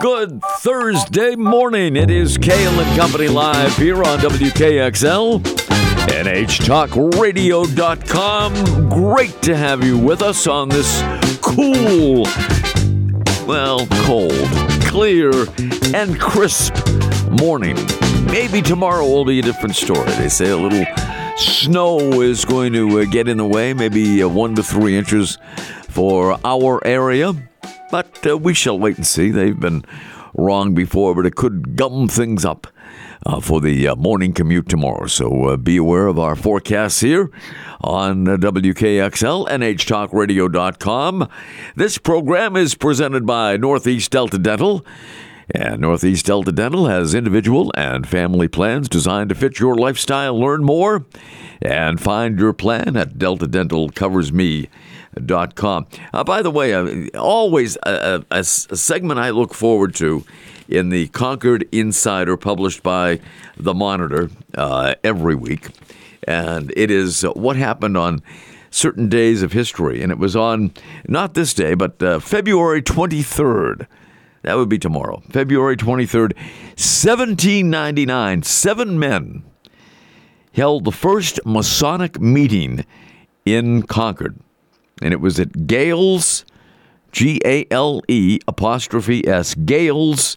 Good Thursday morning. It is Cail and Company live here on WKXL, NHTalkRadio.com. Great to have you with us on this cool, well, cold, clear, and crisp morning. Maybe tomorrow will be a different story. They say a little snow is going to uh, get in the way, maybe uh, one to three inches for our area. But uh, we shall wait and see. They've been wrong before, but it could gum things up uh, for the uh, morning commute tomorrow. So uh, be aware of our forecasts here on uh, WKXL, NHTalkRadio.com. This program is presented by Northeast Delta Dental. And Northeast Delta Dental has individual and family plans designed to fit your lifestyle. Learn more and find your plan at Delta Dental Covers Me com. Uh, by the way, uh, always a, a, a, segment I look forward to in the Concord Insider published by The Monitor uh, every week. And it is what happened on certain days of history. And it was on, not this day, but uh, February 23rd. That would be tomorrow. February 23rd, 1799. Seven men held the first Masonic meeting in Concord and it was at Gale's, G A L E apostrophe S, Gale's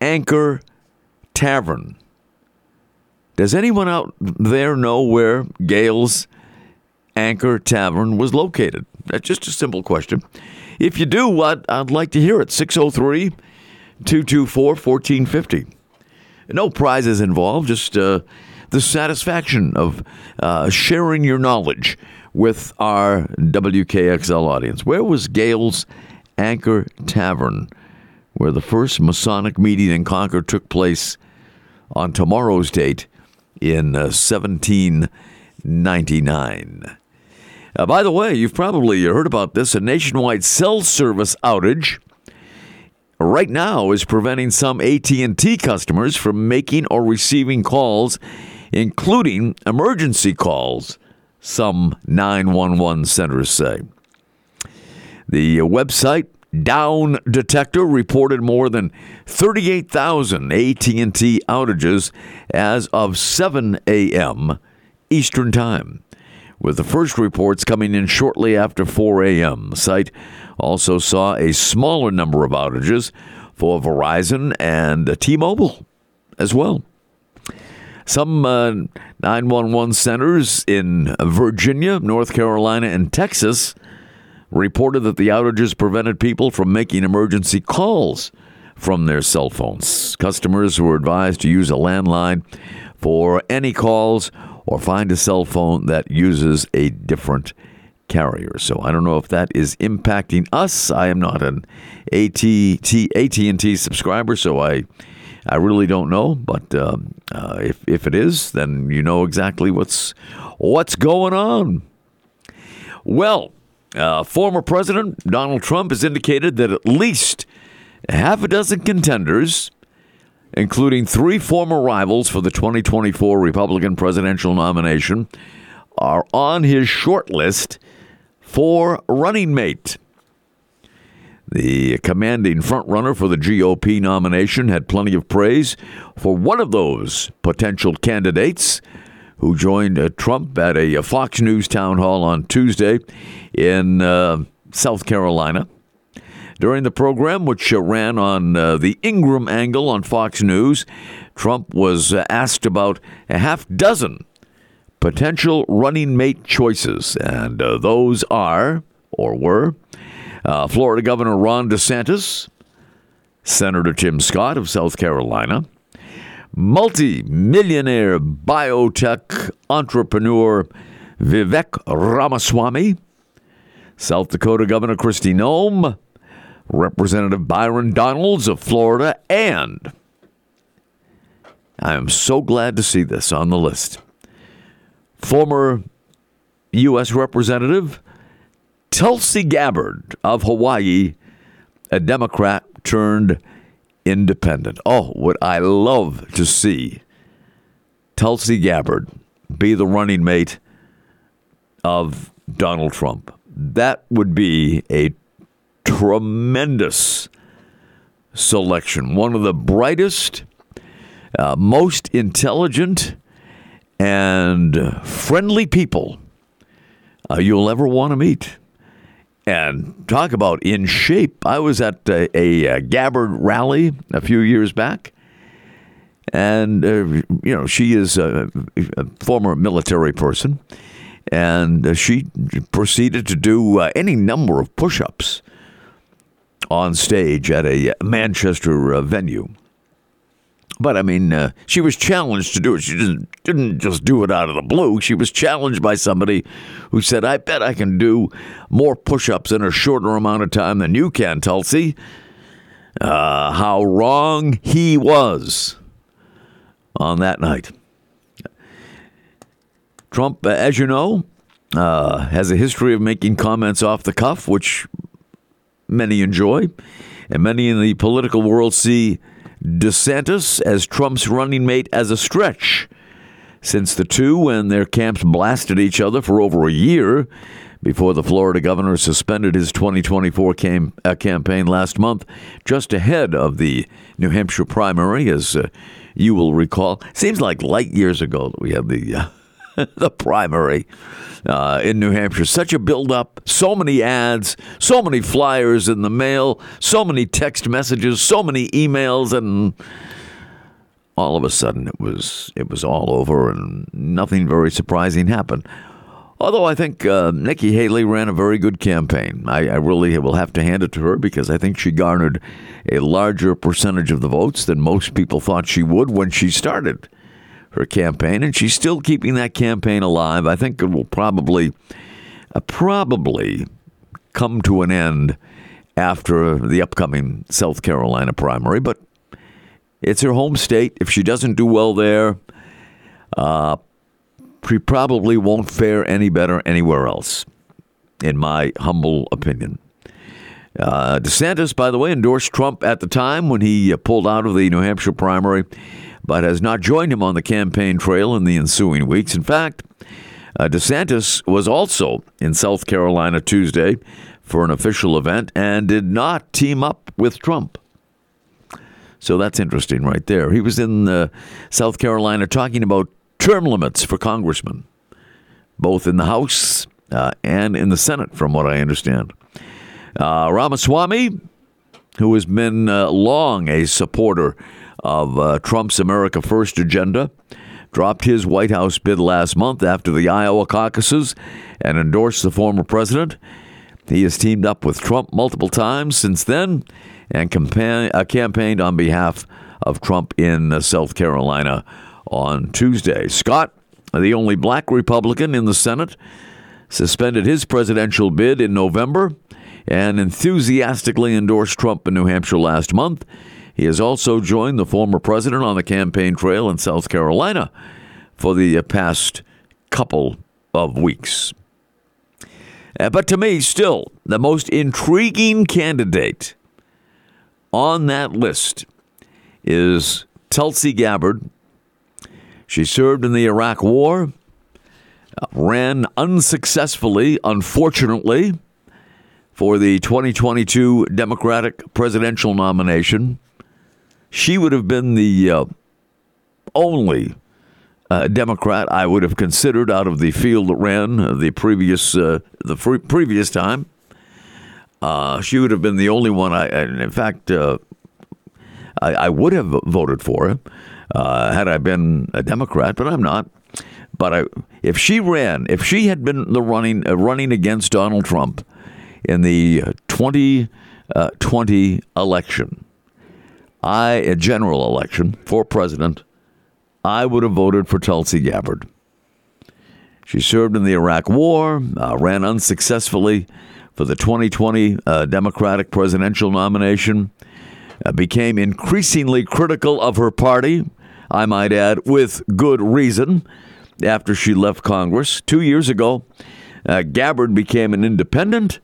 Anchor Tavern. Does anyone out there know where Gale's Anchor Tavern was located? That's just a simple question. If you do, what I'd like to hear it. 603 224 1450. No prizes involved, just uh, the satisfaction of uh, sharing your knowledge with our WKXL audience. Where was Gale's Anchor Tavern, where the first Masonic meeting in Concord took place on tomorrow's date in uh, 1799? Uh, by the way, you've probably heard about this a nationwide cell service outage right now is preventing some AT&T customers from making or receiving calls including emergency calls some 911 centers say. The website Down Detector reported more than 38,000 AT&T outages as of 7 a.m. Eastern Time, with the first reports coming in shortly after 4 a.m. The site also saw a smaller number of outages for Verizon and T-Mobile as well. Some uh, 911 centers in Virginia, North Carolina, and Texas reported that the outages prevented people from making emergency calls from their cell phones. Customers were advised to use a landline for any calls or find a cell phone that uses a different carrier. So I don't know if that is impacting us. I am not an AT&T, AT&T subscriber, so I I really don't know, but uh, uh, if if it is, then you know exactly what's what's going on. Well, uh, former President Donald Trump has indicated that at least half a dozen contenders, including three former rivals for the 2024 Republican presidential nomination, are on his short list for running mate. The commanding frontrunner for the GOP nomination had plenty of praise for one of those potential candidates who joined uh, Trump at a Fox News town hall on Tuesday in uh, South Carolina. During the program, which uh, ran on uh, the Ingraham Angle on Fox News, Trump was uh, asked about a half dozen potential running mate choices, and uh, those are, or were, uh, Florida Governor Ron DeSantis, Senator Tim Scott of South Carolina, multi millionaire biotech entrepreneur Vivek Ramaswamy, South Dakota Governor Kristi Noem, Representative Byron Donalds of Florida, and I am so glad to see this on the list. Former U.S. Representative Tulsi Gabbard of Hawaii, a Democrat turned independent. Oh, would I love to see Tulsi Gabbard be the running mate of Donald Trump. That would be a tremendous selection. One of the brightest, uh, most intelligent, and friendly people uh, you'll ever want to meet. And talk about in shape. I was at a, a, a Gabbard rally a few years back. And, uh, you know, she is a, a former military person. And uh, she proceeded to do uh, any number of push ups on stage at a Manchester uh, venue. But I mean, uh, she was challenged to do it. She didn't, didn't just do it out of the blue. She was challenged by somebody who said, I bet I can do more push ups in a shorter amount of time than you can, Tulsi. Uh, how wrong he was on that night. Trump, uh, as you know, uh, has a history of making comments off the cuff, which many enjoy, and many in the political world see DeSantis as Trump's running mate as a stretch. Since the two and their camps blasted each other for over a year before the Florida governor suspended his 2024 cam- uh, campaign last month, just ahead of the New Hampshire primary, as uh, you will recall. Seems like light years ago that we had the. Uh, the primary uh, in New Hampshire. Such a buildup, so many ads, so many flyers in the mail, so many text messages, so many emails, and all of a sudden it was it was all over, and nothing very surprising happened. Although I think uh, Nikki Haley ran a very good campaign. I, I, really will have to hand it to her because I think she garnered a larger percentage of the votes than most people thought she would when she started her campaign, and she's still keeping that campaign alive. I think it will probably, uh, probably come to an end after the upcoming South Carolina primary, but it's her home state. If she doesn't do well there, uh, she probably won't fare any better anywhere else, in my humble opinion. Uh, DeSantis, by the way, endorsed Trump at the time when he uh, pulled out of the New Hampshire primary but has not joined him on the campaign trail in the ensuing weeks. In fact, uh, DeSantis was also in South Carolina Tuesday for an official event and did not team up with Trump. So that's interesting right there. He was in uh, South Carolina talking about term limits for congressmen, both in the House uh, and in the Senate, from what I understand. Uh, Ramaswamy, who has been uh, long a supporter of uh, Trump's America First agenda, dropped his White House bid last month after the Iowa caucuses and endorsed the former president. He has teamed up with Trump multiple times since then and campa- uh, campaigned on behalf of Trump in uh, South Carolina on Tuesday. Scott, the only black Republican in the Senate, suspended his presidential bid in November and enthusiastically endorsed Trump in New Hampshire last month. He has also joined the former president on the campaign trail in South Carolina for the past couple of weeks. Uh, but to me, still, the most intriguing candidate on that list is Tulsi Gabbard. She served in the Iraq War, uh, ran unsuccessfully, unfortunately, for the 2022 Democratic presidential nomination she would have been the uh, only uh, Democrat I would have considered out of the field that ran uh, the previous uh, the previous time. Uh, she would have been the only one. I, and in fact, uh, I, I, would have voted for her had I been a Democrat, but I'm not. But I, if she ran, if she had been the running running against Donald Trump in the 2020 election I, a general election for president, I would have voted for Tulsi Gabbard. She served in the Iraq War, uh, ran unsuccessfully for the 2020 uh, Democratic presidential nomination, uh, became increasingly critical of her party, I might add, with good reason, after she left Congress. Two years ago, uh, Gabbard became an independent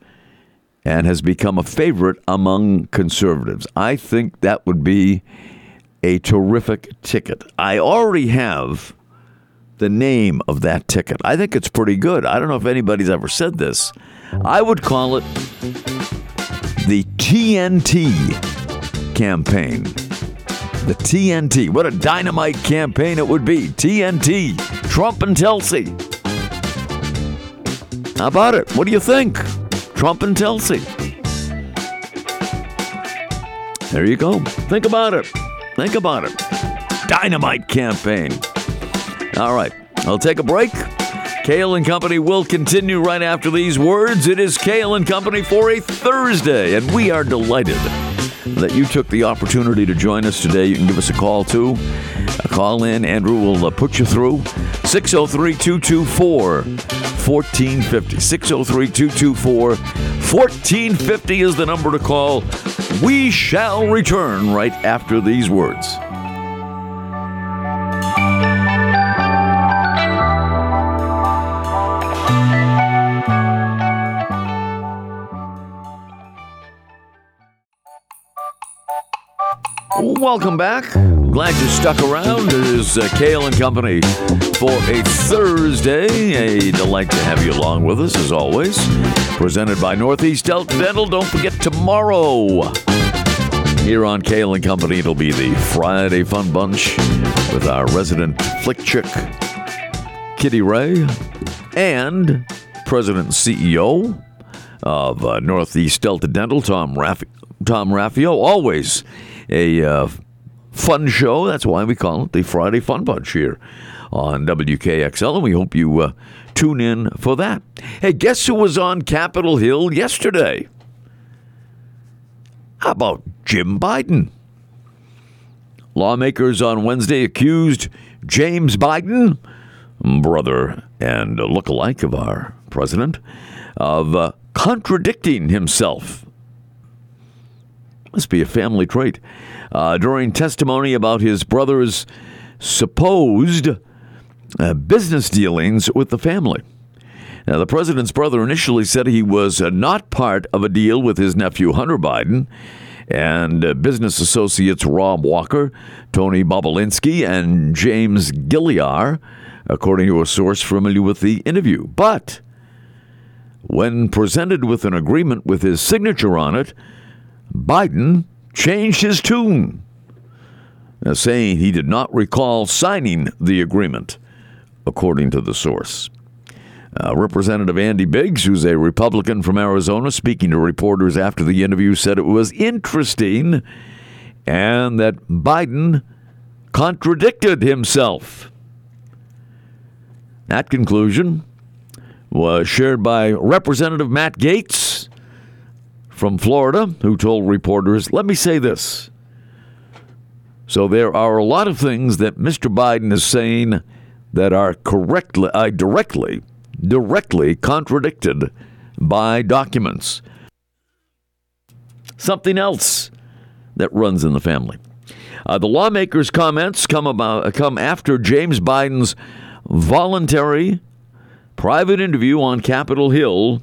and has become a favorite among conservatives. I think that would be a terrific ticket. I already have the name of that ticket. I think it's pretty good. I don't know if anybody's ever said this. I would call it the TNT campaign. The TNT. What a dynamite campaign it would be. TNT. Trump and Tulsi. How about it? What do you think? Trump and Tulsi. There you go. Think about it. Think about it. Dynamite campaign. All right. I'll take a break. Cail and Company will continue right after these words. It is Cail and Company for a Thursday, and we are delighted that you took the opportunity to join us today. You can give us a call too. Call in. Andrew will uh, put you through. 603 224 1450. 603 224 1450 is the number to call. We shall return right after these words. Welcome back. Glad you stuck around. It is uh, Cail and Company for a Thursday. A delight to have you along with us, as always. Presented by Northeast Delta Dental. Don't forget tomorrow here on Cail and Company, it'll be the Friday Fun Bunch with our resident flick chick, Kitty Ray, and President and CEO of uh, Northeast Delta Dental, Tom Raff- Tom Raffio. Always a uh, fun show. That's why we call it the Friday Fun Bunch here on WKXL, and we hope you uh, tune in for that. Hey, guess who was on Capitol Hill yesterday? How about Jim Biden? Lawmakers on Wednesday accused James Biden, brother and look-alike of our president, of uh, contradicting himself must be a family trait. Uh, during testimony about his brother's supposed uh, business dealings with the family. Now, the president's brother initially said he was uh, not part of a deal with his nephew Hunter Biden and uh, business associates Rob Walker, Tony Bobulinski, and James Gilliar, according to a source familiar with the interview. But when presented with an agreement with his signature on it, Biden changed his tune, uh, saying he did not recall signing the agreement, according to the source. Uh, Representative Andy Biggs, who's a Republican from Arizona, speaking to reporters after the interview, said it was interesting and that Biden contradicted himself. That conclusion was shared by Representative Matt Gaetz from Florida, who told reporters, Let me say this. So there are a lot of things that Mr. Biden is saying that are correctly, uh, directly, directly contradicted by documents. Something else that runs in the family. Uh, the lawmakers' comments come about come after James Biden's voluntary private interview on Capitol Hill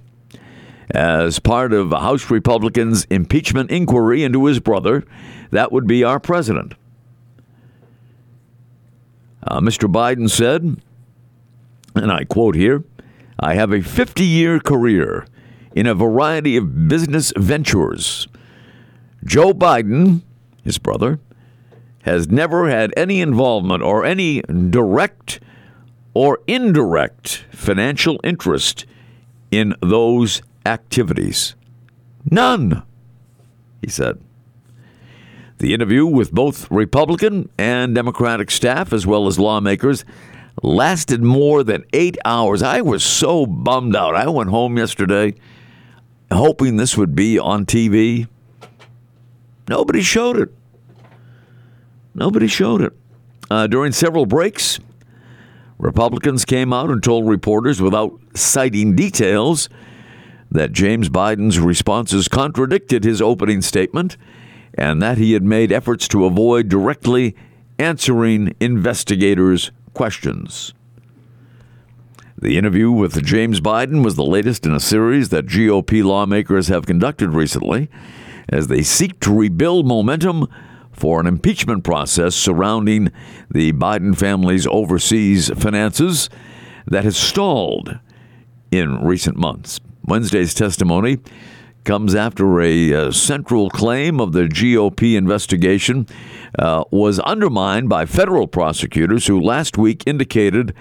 as part of House Republicans' impeachment inquiry into his brother. That would be our president. Uh, Mr. Biden said, and I quote here I have a 50 year career in a variety of business ventures. Joe Biden, his brother, has never had any involvement or any direct or indirect financial interest in those activities. None, he said. The interview with both Republican and Democratic staff, as well as lawmakers, lasted more than eight hours. I was so bummed out. I went home yesterday hoping this would be on TV. Nobody showed it. Nobody showed it. Uh, during several breaks, Republicans came out and told reporters without citing details that James Biden's responses contradicted his opening statement and that he had made efforts to avoid directly answering investigators' questions. The interview with James Biden was the latest in a series that GOP lawmakers have conducted recently as they seek to rebuild momentum for an impeachment process surrounding the Biden family's overseas finances that has stalled in recent months. Wednesday's testimony comes after a uh, central claim of the GOP investigation uh, was undermined by federal prosecutors who last week indicated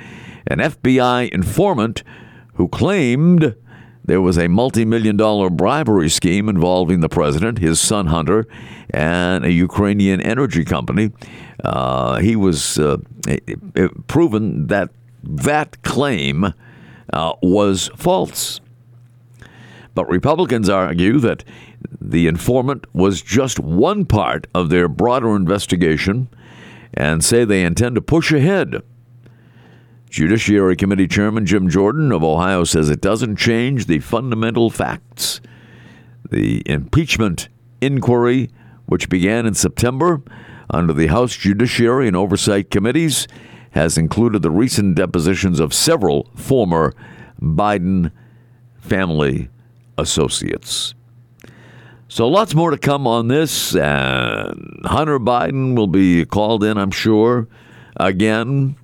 an FBI informant who claimed there was a multi million dollar bribery scheme involving the president, his son Hunter, and a Ukrainian energy company. Uh, he was uh, proven that that claim uh, was false. But Republicans argue that the informant was just one part of their broader investigation and say they intend to push ahead. Judiciary Committee Chairman Jim Jordan of Ohio says it doesn't change the fundamental facts. The impeachment inquiry, which began in September under the House Judiciary and Oversight Committees, has included the recent depositions of several former Biden family associates. So lots more to come on this. And Hunter Biden will be called in, I'm sure, again.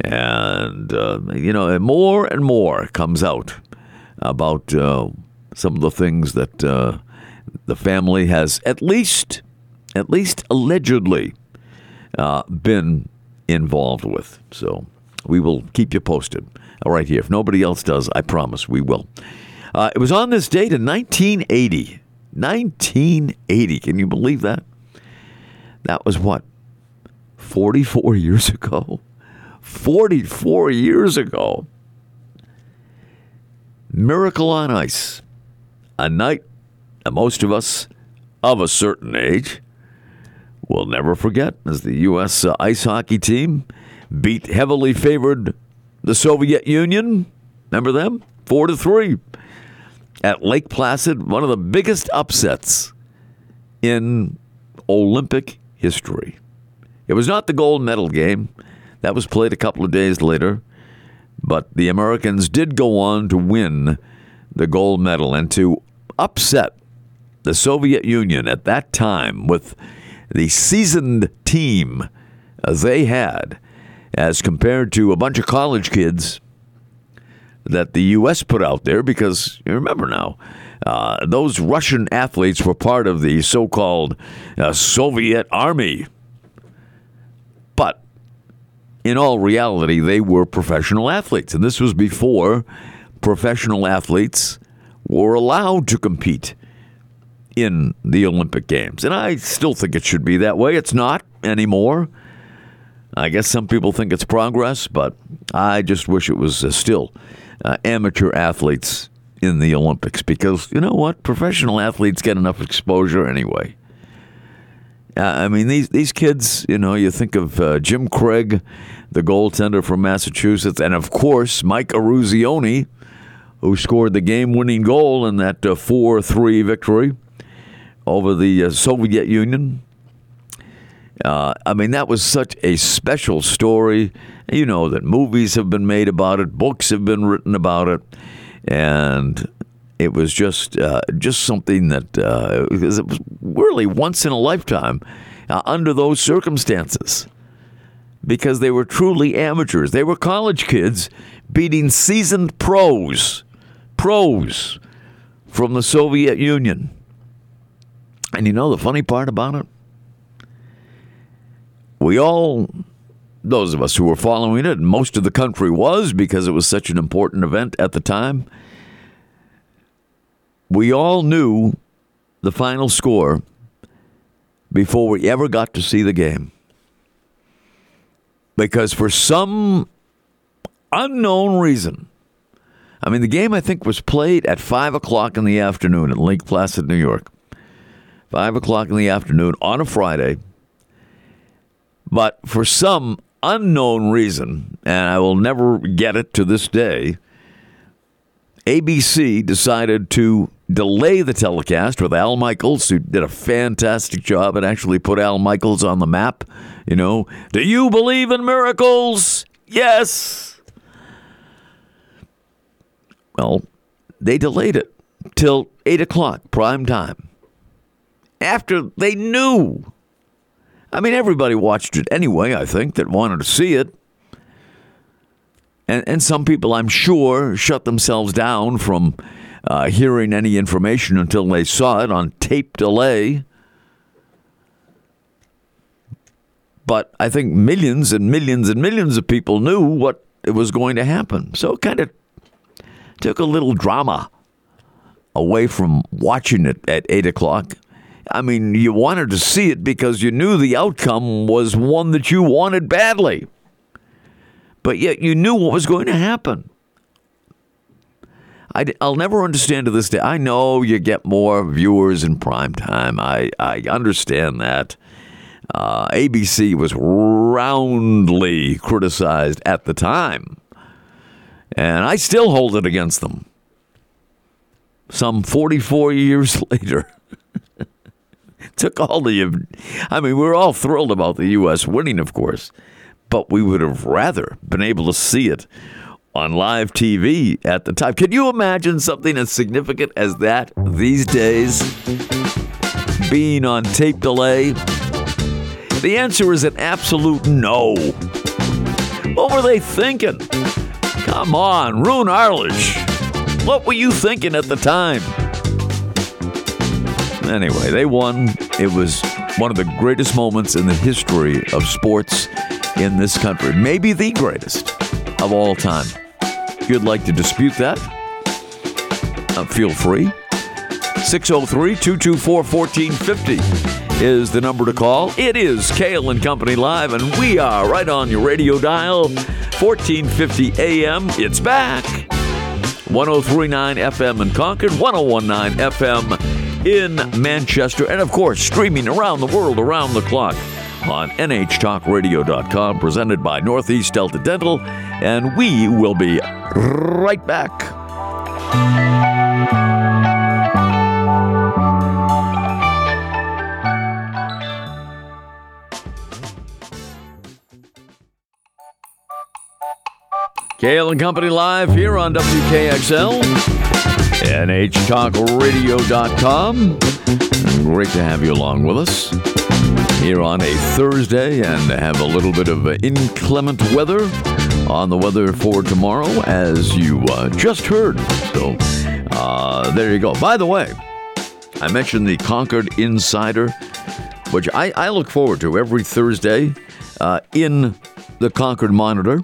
And, uh, you know, more and more comes out about uh, some of the things that uh, the family has at least, at least allegedly, uh, been involved with. So we will keep you posted right here. If nobody else does, I promise we will. Uh, it was on this date in 1980. 1980. Can you believe that? That was what? 44 years ago? 44 years ago. Miracle on Ice. A night that most of us of a certain age will never forget as the U.S. Uh, ice hockey team beat heavily favored the Soviet Union. Remember them? Four to three at Lake Placid, one of the biggest upsets in Olympic history. It was not the gold medal game. That was played a couple of days later. But the Americans did go on to win the gold medal and to upset the Soviet Union at that time with the seasoned team they had as compared to a bunch of college kids that the U.S. put out there because you remember now, uh, those Russian athletes were part of the so called uh, Soviet army. But in all reality, they were professional athletes. And this was before professional athletes were allowed to compete in the Olympic Games. And I still think it should be that way. It's not anymore. I guess some people think it's progress, but I just wish it was uh, still uh, amateur athletes in the Olympics because you know what? Professional athletes get enough exposure anyway. Uh, I mean, these these kids, you know, you think of uh, Jim Craig, the goaltender from Massachusetts, and of course Mike Eruzione, who scored the game-winning goal in that uh, four-three victory over the uh, Soviet Union. Uh, I mean, that was such a special story. You know that movies have been made about it, books have been written about it, and it was just uh, just something that uh, it was really once in a lifetime uh, under those circumstances because they were truly amateurs. They were college kids beating seasoned pros, pros from the Soviet Union. And you know the funny part about it? We all those of us who were following it, and most of the country was because it was such an important event at the time, we all knew the final score before we ever got to see the game. Because for some unknown reason, I mean, the game I think was played at 5 o'clock in the afternoon in Lake Placid, New York. 5 o'clock in the afternoon on a Friday. But for some unknown reason, and I will never get it to this day, ABC decided to delay the telecast with Al Michaels, who did a fantastic job and actually put Al Michaels on the map. You know, do you believe in miracles? Yes. Well, they delayed it till 8 o'clock, prime time, after they knew I mean, everybody watched it anyway, I think, that wanted to see it. And, and some people, I'm sure, shut themselves down from uh, hearing any information until they saw it on tape delay. But I think millions and millions and millions of people knew what was going to happen. So it kind of took a little drama away from watching it at 8 o'clock. I mean, you wanted to see it because you knew the outcome was one that you wanted badly. But yet you knew what was going to happen. I, will never understand to this day. I know you get more viewers in prime time. I, I understand that. Uh, ABC was roundly criticized at the time, and I still hold it against them. Some 44 years later. Took all the. I mean, we are all thrilled about the U.S. winning, of course, but we would have rather been able to see it on live TV at the time. Can you imagine something as significant as that these days being on tape delay? The answer is an absolute no. What were they thinking? Come on, Roone Arledge. What were you thinking at the time? Anyway, they won. It was one of the greatest moments in the history of sports in this country. Maybe the greatest of all time. If you'd like to dispute that, uh, feel free. 603 224 1450 is the number to call. It is Cail and Company Live, and we are right on your radio dial, 1450 AM. It's back. 1039 FM in Concord, 1019 FM in Manchester, and of course, streaming around the world around the clock on NHTalkRadio.com, presented by Northeast Delta Dental, and we will be right back. Cail and Company Live here on WKXL, NHTalkRadio.com. Great to have you along with us here on a Thursday and have a little bit of inclement weather on the weather for tomorrow, as you uh, just heard. So uh, there you go. By the way, I mentioned the Concord Insider, which I, I look forward to every Thursday uh, in the Concord Monitor.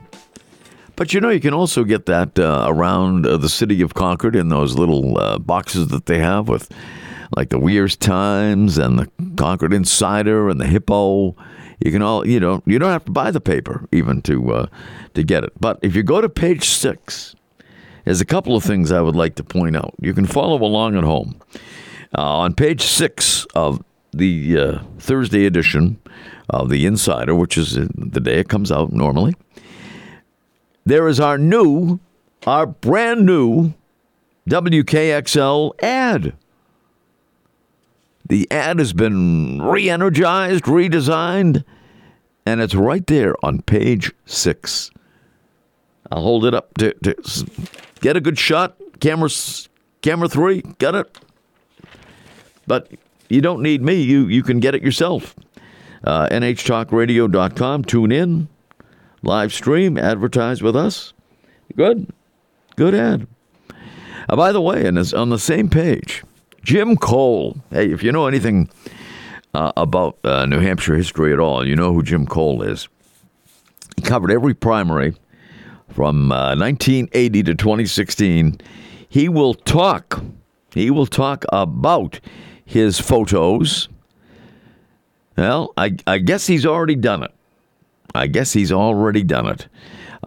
But you know, you can also get that uh, around uh, the city of Concord in those little uh, boxes that they have with, like the Weirs Times and the Concord Insider and the Hippo. You can all, you know, you don't have to buy the paper even to uh, to get it. But if you go to page six, there's a couple of things I would like to point out. You can follow along at home uh, on page six of the uh, Thursday edition of the Insider, which is the day it comes out normally there is our new, our brand new WKXL ad. The ad has been re energized, redesigned, and it's right there on page six. I'll hold it up to, to get a good shot. Camera, camera three, got it. But you don't need me. You you can get it yourself. Uh, NHTalkRadio.com. Tune in live stream, advertise with us. Good. Good ad. Uh, by the way, and on the same page, Jim Cole. Hey, if you know anything uh, about uh, New Hampshire history at all, you know who Jim Cole is. He covered every primary from 1980 uh, to 2016. He will talk. He will talk about his photos. Well, I, I guess he's already done it. I guess he's already done it.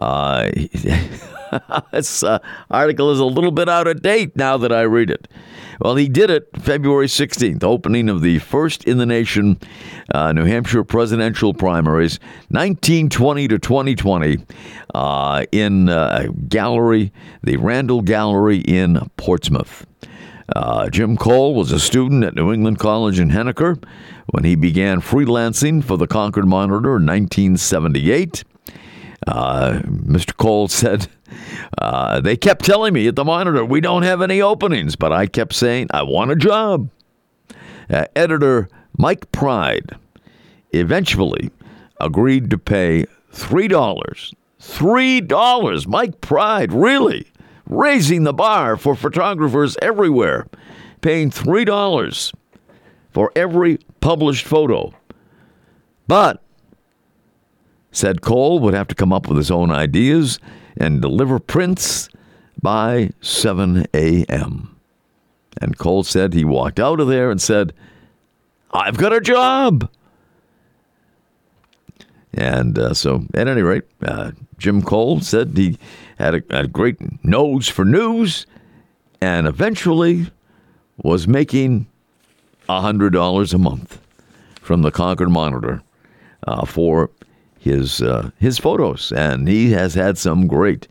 Uh, this uh, article is a little bit out of date now that I read it. Well, he did it February 16th, opening of the first in the nation uh, New Hampshire presidential primaries, 1920 to 2020, uh, in uh, a gallery, the Randall Gallery in Portsmouth. Uh, Jim Cole was a student at New England College in Henniker when he began freelancing for the Concord Monitor in 1978. Uh, Mr. Cole said, uh, They kept telling me at the Monitor, we don't have any openings, but I kept saying, I want a job. Uh, editor Mike Pride eventually agreed to pay $3. $3. Mike Pride, really? Raising the bar for photographers everywhere, paying $3 for every published photo. But, said Cole would have to come up with his own ideas and deliver prints by 7 a.m. And Cole said he walked out of there and said, I've got a job. And uh, so, at any rate, uh, Jim Cole said he had a, had a great nose for news and eventually was making $100 a month from the Concord Monitor uh, for his uh, his photos, and he has had some great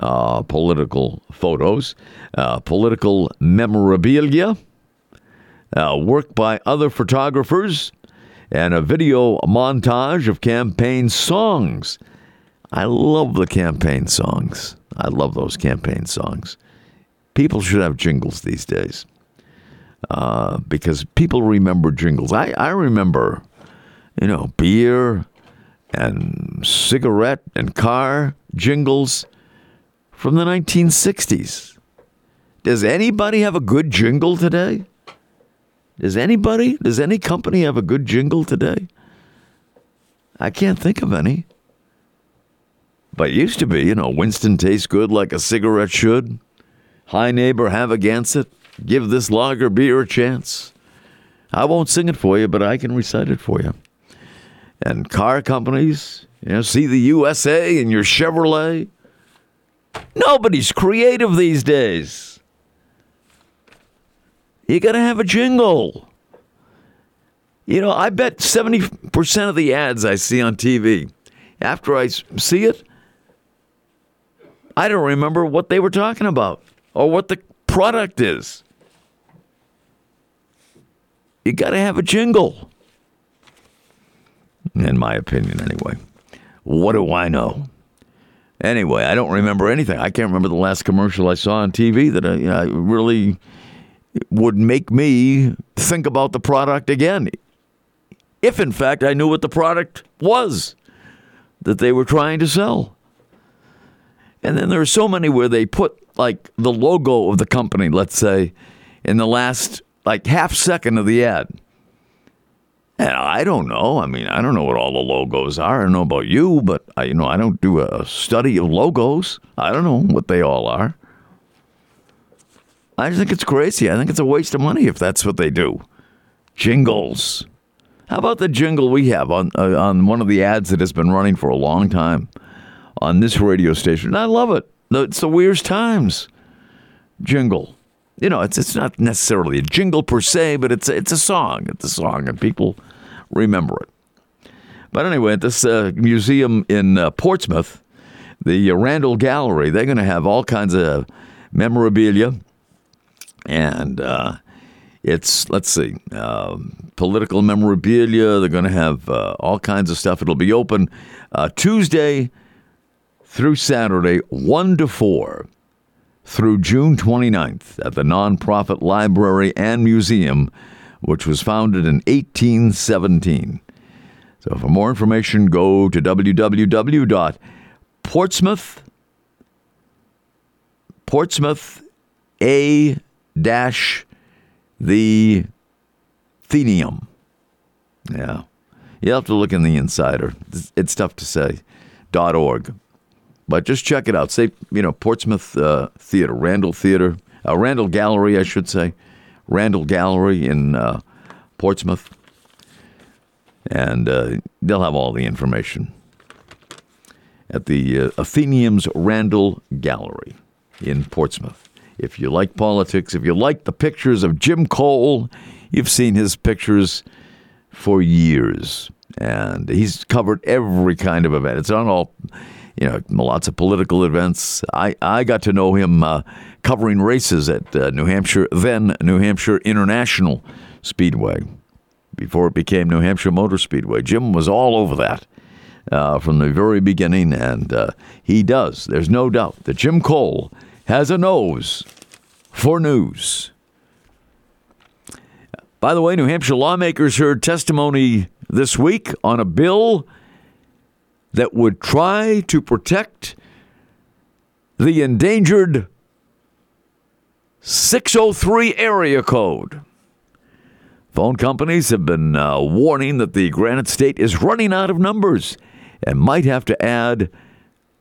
uh, political photos, uh, political memorabilia, uh, work by other photographers, and a video montage of campaign songs. I love the campaign songs. I love those campaign songs. People should have jingles these days uh, because people remember jingles. I, I remember, you know, beer and cigarette and car jingles from the 1960s. Does anybody have a good jingle today? Does anybody, does any company have a good jingle today? I can't think of any. But it used to be, you know, Winston tastes good like a cigarette should. Hi, neighbor, have a Gansett. Give this lager beer a chance. I won't sing it for you, but I can recite it for you. And car companies, you know, see the USA in your Chevrolet. Nobody's creative these days. You got to have a jingle. You know, I bet 70% of the ads I see on TV, after I see it, I don't remember what they were talking about or what the product is. You got to have a jingle. In my opinion, anyway. What do I know? Anyway, I don't remember anything. I can't remember the last commercial I saw on TV that I, you know, really would make me think about the product again. If, in fact, I knew what the product was that they were trying to sell. And then there are so many where they put like the logo of the company, let's say, in the last like half second of the ad. And I don't know. I mean, I don't know what all the logos are. I don't know about you, but I, you know, I don't do a study of logos. I don't know what they all are. I just think it's crazy. I think it's a waste of money if that's what they do. Jingles. How about the jingle we have on uh, on one of the ads that has been running for a long time on this radio station? And I love it. It's the Weirs Times jingle you know, it's it's not necessarily a jingle per se, but it's it's a song. It's a song, and people remember it. But anyway, at this uh, museum in uh, Portsmouth, the uh, Randall Gallery, they're going to have all kinds of memorabilia, and uh, it's let's see, um, political memorabilia. They're going to have uh, all kinds of stuff. It'll be open uh, Tuesday through Saturday, one to four through June 29th at the nonprofit library and museum, which was founded in 1817. So for more information, go to www.portsmouth Portsmouth A dash the Athenaeum. Yeah. You have to look in the insider. It's tough to say. Dot org. But just check it out. Say, you know, Portsmouth uh, Theater, Randall Theater, uh, Randall Gallery, I should say. Randall Gallery in uh, Portsmouth. And uh, they'll have all the information at the uh, Athenaeum's Randall Gallery in Portsmouth. If you like politics, if you like the pictures of Jim Cole, you've seen his pictures for years. And he's covered every kind of event. It's not all you know, lots of political events. I, I got to know him uh, covering races at uh, New Hampshire, then New Hampshire International Speedway, before it became New Hampshire Motor Speedway. Jim was all over that uh, from the very beginning, and uh, he does. There's no doubt that Jim Cole has a nose for news. By the way, New Hampshire lawmakers heard testimony this week on a bill that would try to protect the endangered 603 area code. Phone companies have been uh, warning that the Granite State is running out of numbers and might have to add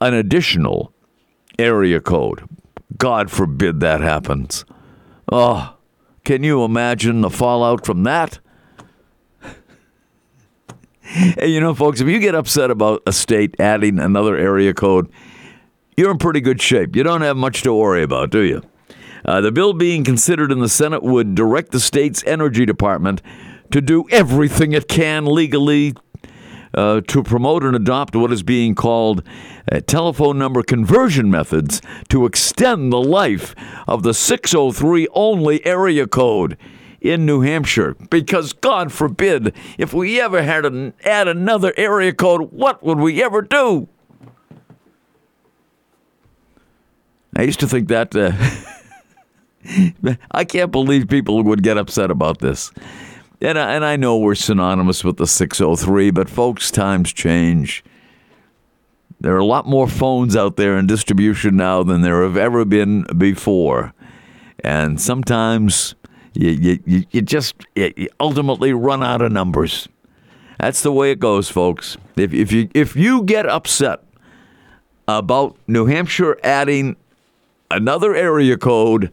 an additional area code. God forbid that happens. Oh, can you imagine the fallout from that? hey, you know, folks, if you get upset about a state adding another area code, you're in pretty good shape. You don't have much to worry about, do you? Uh, the bill being considered in the Senate would direct the state's energy department to do everything it can legally uh, to promote and adopt what is being called uh, telephone number conversion methods to extend the life of the 603 only area code in New Hampshire. Because God forbid, if we ever had to add another area code, what would we ever do? I used to think that. Uh, I can't believe people would get upset about this. And I, and I know we're synonymous with the 603, but folks, times change. There are a lot more phones out there in distribution now than there have ever been before. And sometimes you, you, you just you ultimately run out of numbers. That's the way it goes, folks. If, if, you, if you get upset about New Hampshire adding another area code,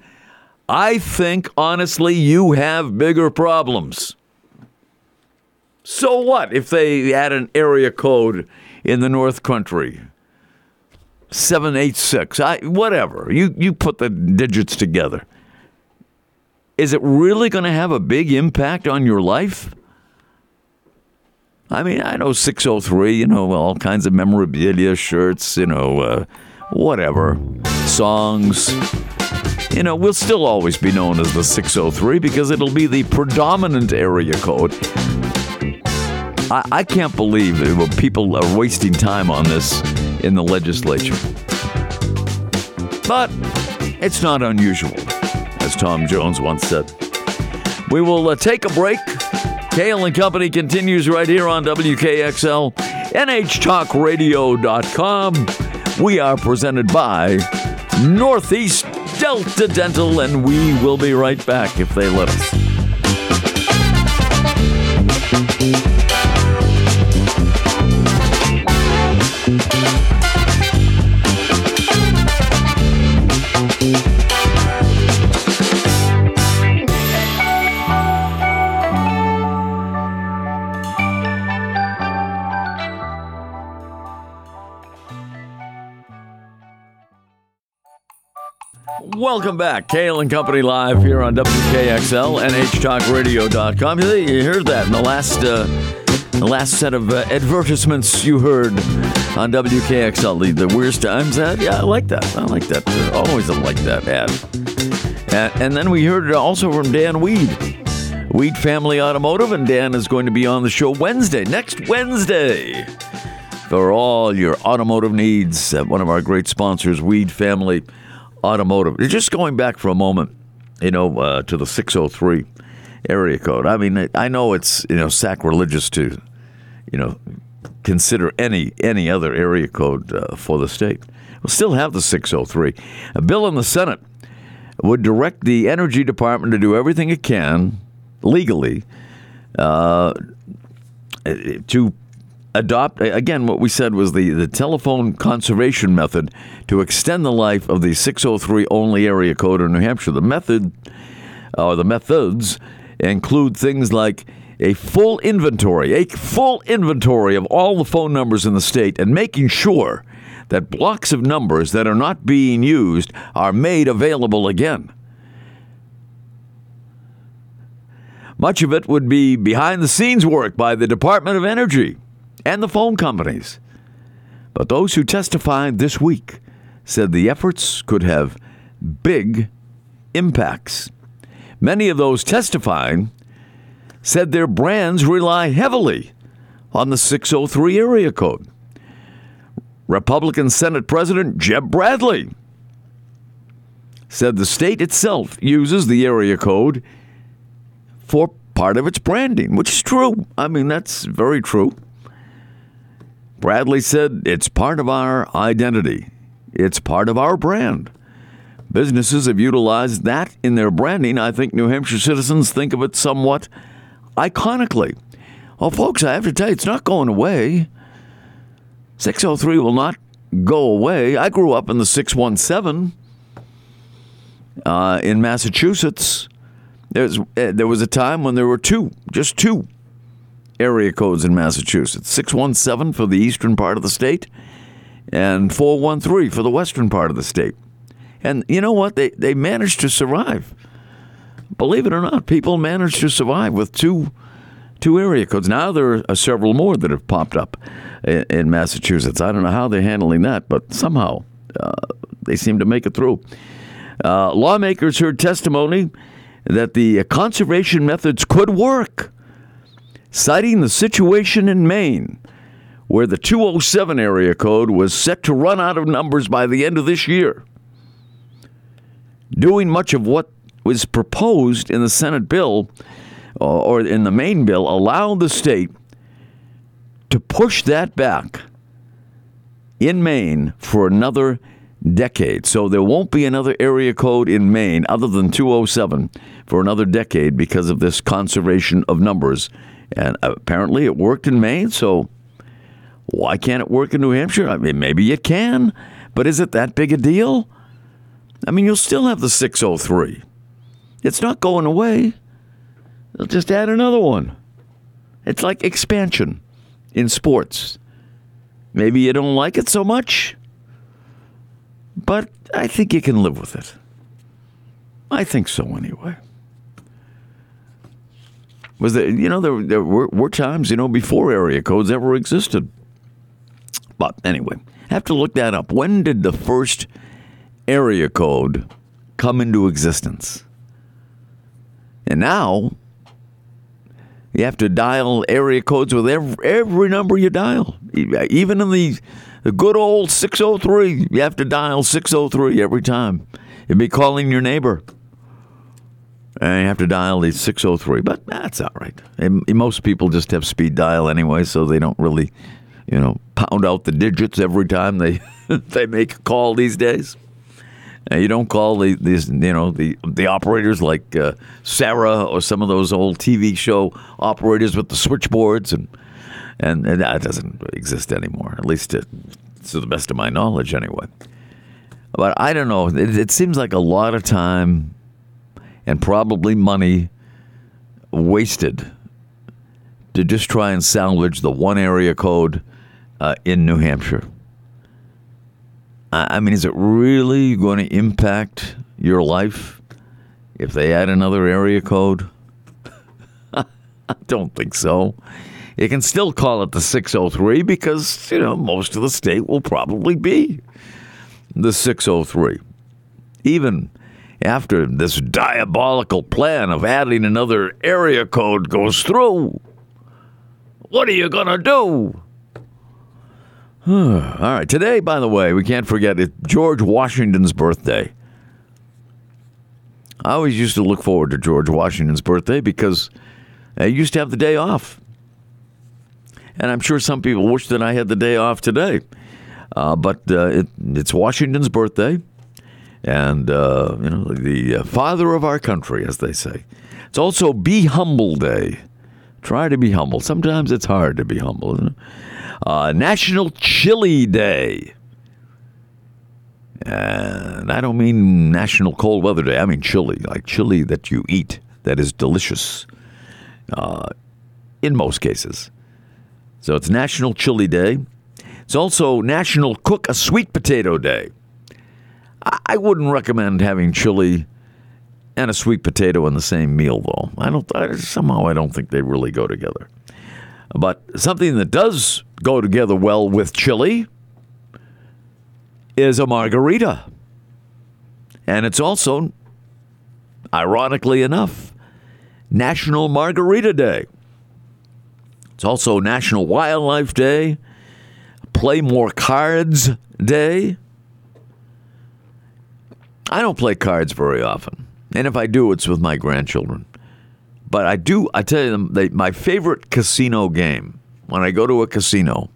I think, honestly, you have bigger problems. So what if they add an area code in the North Country? 786, I, whatever. You, you put the digits together. Is it really going to have a big impact on your life? I mean, I know 603, you know, all kinds of memorabilia, shirts, you know, uh, whatever, songs you know, we'll still always be known as the 603 because it'll be the predominant area code. I, I can't believe people are wasting time on this in the legislature. But it's not unusual, Tom Jones once said. We will uh, take a break. Cail and Company continues right here on WKXL, NHTalkRadio.com. We are presented by Northeast Delta Dental, and we will be right back if they let us. Welcome back. Cail and Company live here on WKXL, NHTalkRadio.com. You heard that in the last, uh, the last set of uh, advertisements you heard on WKXL. The, the Weirs Times ad? Yeah, I like that. I like that. Uh, always like that ad. And, and then we heard it also from Dan Weed. Weed Family Automotive, and Dan is going to be on the show Wednesday, next Wednesday, for all your automotive needs. Uh, one of our great sponsors, Weed Family automotive. Just going back for a moment, you know, uh, to the 603 area code. I mean, I know it's you know sacrilegious to, you know, consider any any other area code uh, for the state. We'll still have the 603. A bill in the Senate would direct the Energy Department to do everything it can legally uh, to adopt again what we said was the, the telephone conservation method to extend the life of the 603 only area code in New Hampshire. The method or the methods include things like a full inventory, a full inventory of all the phone numbers in the state and making sure that blocks of numbers that are not being used are made available again. Much of it would be behind the scenes work by the Department of Energy and the phone companies. But those who testified this week said the efforts could have big impacts. Many of those testifying said their brands rely heavily on the 603 area code. Republican Senate President Jeb Bradley said the state itself uses the area code for part of its branding, which is true. I mean, that's very true. Bradley said, It's part of our identity, it's part of our brand. businesses have utilized that in their branding. I think New Hampshire citizens think of it somewhat iconically. Well, folks, I have to tell you, it's not going away. 603 will not go away. I grew up in the 617 uh, in Massachusetts. There's, uh, there was a time when there were two, just two area codes in Massachusetts 617 for the eastern part of the state and 413 for the western part of the state. And you know what? They, they managed to survive. Believe it or not, people managed to survive with two two area codes. Now there are several more that have popped up in, in Massachusetts. I don't know how they're handling that, but somehow uh, they seem to make it through. Uh, lawmakers heard testimony that the conservation methods could work, citing the situation in Maine, where the 207 area code was set to run out of numbers by the end of this year. Doing much of what was proposed in the Senate bill uh, or in the Maine bill allowed the state to push that back in Maine for another decade. So there won't be another area code in Maine other than 207 for another decade because of this conservation of numbers. And apparently it worked in Maine, so why can't it work in New Hampshire? I mean, maybe it can, but is it that big a deal? I mean, you'll still have the 603. It's not going away. They'll just add another one. It's like expansion in sports. Maybe you don't like it so much, but I think you can live with it. I think so anyway. Was there, you know, there, there were, were times, you know, before area codes ever existed. But anyway, have to look that up. When did the first area code come into existence? And now you have to dial area codes with every, every number you dial. Even in the, the good old 603, you have to dial 603 every time. You'd be calling your neighbor. And you have to dial the 603, but that's all right. And most people just have speed dial anyway, so they don't really, you know, pound out the digits every time they they make a call these days. Uh, you don't call the these you know the the operators like uh, Sarah or some of those old TV show operators with the switchboards and and, and that doesn't exist anymore. At least to, to the best of my knowledge, anyway. But I don't know. It, it seems like a lot of time and probably money wasted to just try and salvage the one area code uh, in New Hampshire. I mean, is it really going to impact your life if they add another area code? I don't think so. You can still call it the 603 because, you know, most of the state will probably be the 603. Even after this diabolical plan of adding another area code goes through, what are you going to do? All right. Today, by the way, we can't forget it's George Washington's birthday. I always used to look forward to George Washington's birthday because I used to have the day off. And I'm sure some people wish that I had the day off today. Uh, but uh, it, it's Washington's birthday, and uh, you know the uh, father of our country, as they say. It's also Be Humble Day. Try to be humble. Sometimes it's hard to be humble, isn't it? Uh, National Chili Day. And I don't mean National Cold Weather Day. I mean chili, like chili that you eat that is delicious uh, in most cases. So it's National Chili Day. It's also National Cook a Sweet Potato Day. I wouldn't recommend having chili and a sweet potato in the same meal, though. I don't. I, somehow, I don't think they really go together. But something that does go together well with chili is a margarita. And it's also, ironically enough, National Margarita Day. It's also National Wildlife Day, Play More Cards Day. I don't play cards very often. And if I do, it's with my grandchildren. But I do. I tell you, they, my favorite casino game when I go to a casino,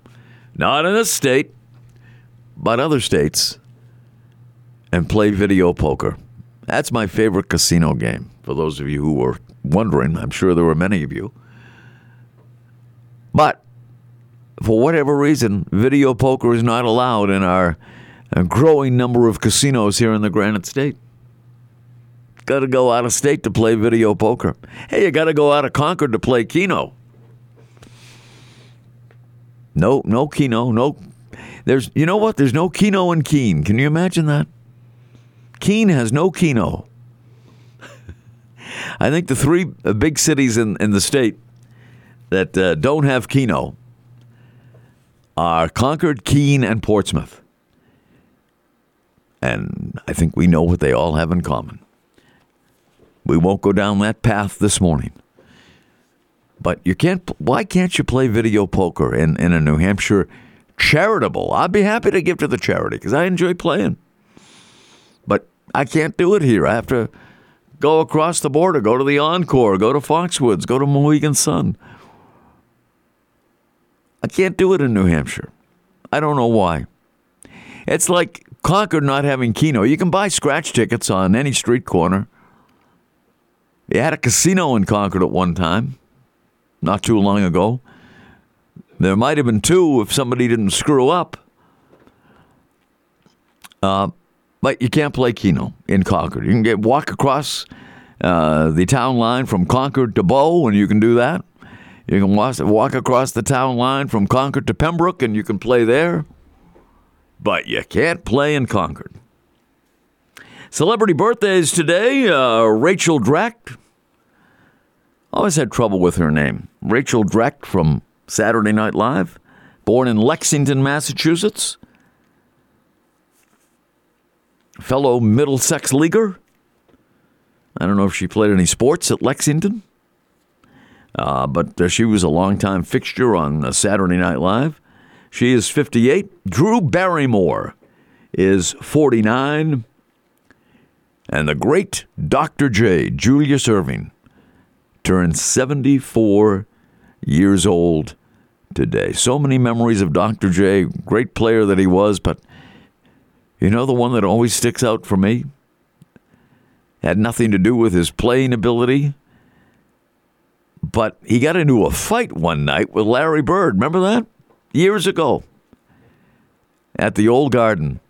not in this state, but other states, and play video poker. That's my favorite casino game. For those of you who were wondering, I'm sure there were many of you. But for whatever reason, video poker is not allowed in our growing number of casinos here in the Granite State. Got to go out of state to play video poker. Hey, you got to go out of Concord to play Keno. No, no Keno, no. There's, you know what? There's no Keno in Keene. Can you imagine that? Keene has no Keno. I think the three big cities in, in the state that uh, don't have Keno are Concord, Keene, and Portsmouth. And I think we know what they all have in common. We won't go down that path this morning. But you can't. Why can't you play video poker in, in a New Hampshire charitable? I'd be happy to give to the charity because I enjoy playing. But I can't do it here. I have to go across the border, go to the Encore, go to Foxwoods, go to Mohegan Sun. I can't do it in New Hampshire. I don't know why. It's like Concord not having Keno. You can buy scratch tickets on any street corner. They had a casino in Concord at one time, not too long ago. There might have been two if somebody didn't screw up. Uh, but you can't play Keno in Concord. You can get walk across uh, the town line from Concord to Bow, and you can do that. You can walk, walk across the town line from Concord to Pembroke, and you can play there. But you can't play in Concord. Celebrity birthdays today uh, Rachel Dratch. Always had trouble with her name. Rachel Dratch from Saturday Night Live, born in Lexington, Massachusetts. Fellow Middlesex leaguer. I don't know if she played any sports at Lexington, uh, but she was a longtime fixture on uh, Saturday Night Live. She is 58. Drew Barrymore is 49. And the great Dr. J, Julius Erving, turned 74 years old today. So many memories of Dr. J, great player that he was, but you know the one that always sticks out for me? Had nothing to do with his playing ability, but he got into a fight one night with Larry Bird. Remember that? Years ago at the old garden.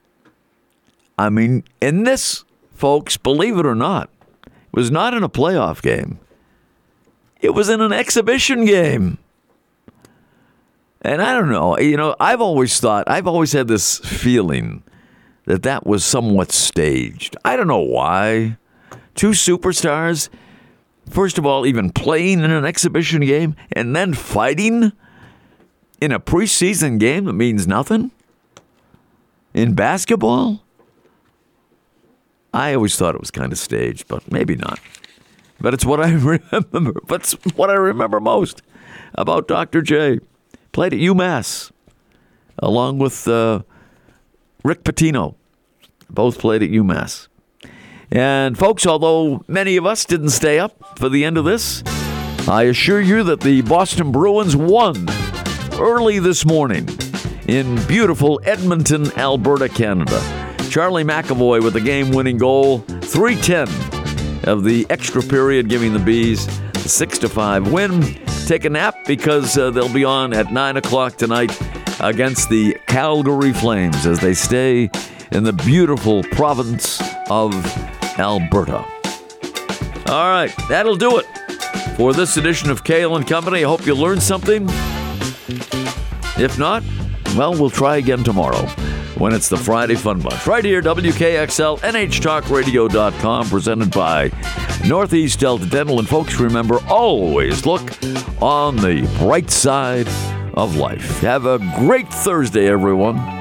I mean, in this, folks, believe it or not, it was not in a playoff game. It was in an exhibition game. And I don't know, you know, I've always thought, I've always had this feeling that that was somewhat staged. I don't know why. Two superstars, first of all, even playing in an exhibition game and then fighting in a preseason game that means nothing. In basketball, I always thought it was kind of staged, but maybe not. But it's what I remember. But it's what I remember most about Dr. J. Played at UMass, along with uh, Rick Pitino. Both played at UMass. And folks, although many of us didn't stay up for the end of this, I assure you that the Boston Bruins won early this morning in beautiful Edmonton, Alberta, Canada. Charlie McAvoy with the game winning goal, 310 of the extra period, giving the Bees a 6 to 5 win. Take a nap because uh, they'll be on at 9 o'clock tonight against the Calgary Flames as they stay in the beautiful province of Alberta. All right, that'll do it for this edition of Cail and Company. I hope you learned something. If not, well, we'll try again tomorrow when it's the Friday Fun Bunch. Right here, WKXL, NHTalkRadio.com, presented by Northeast Delta Dental. And folks, remember, always look on the bright side of life. Have a great Thursday, everyone.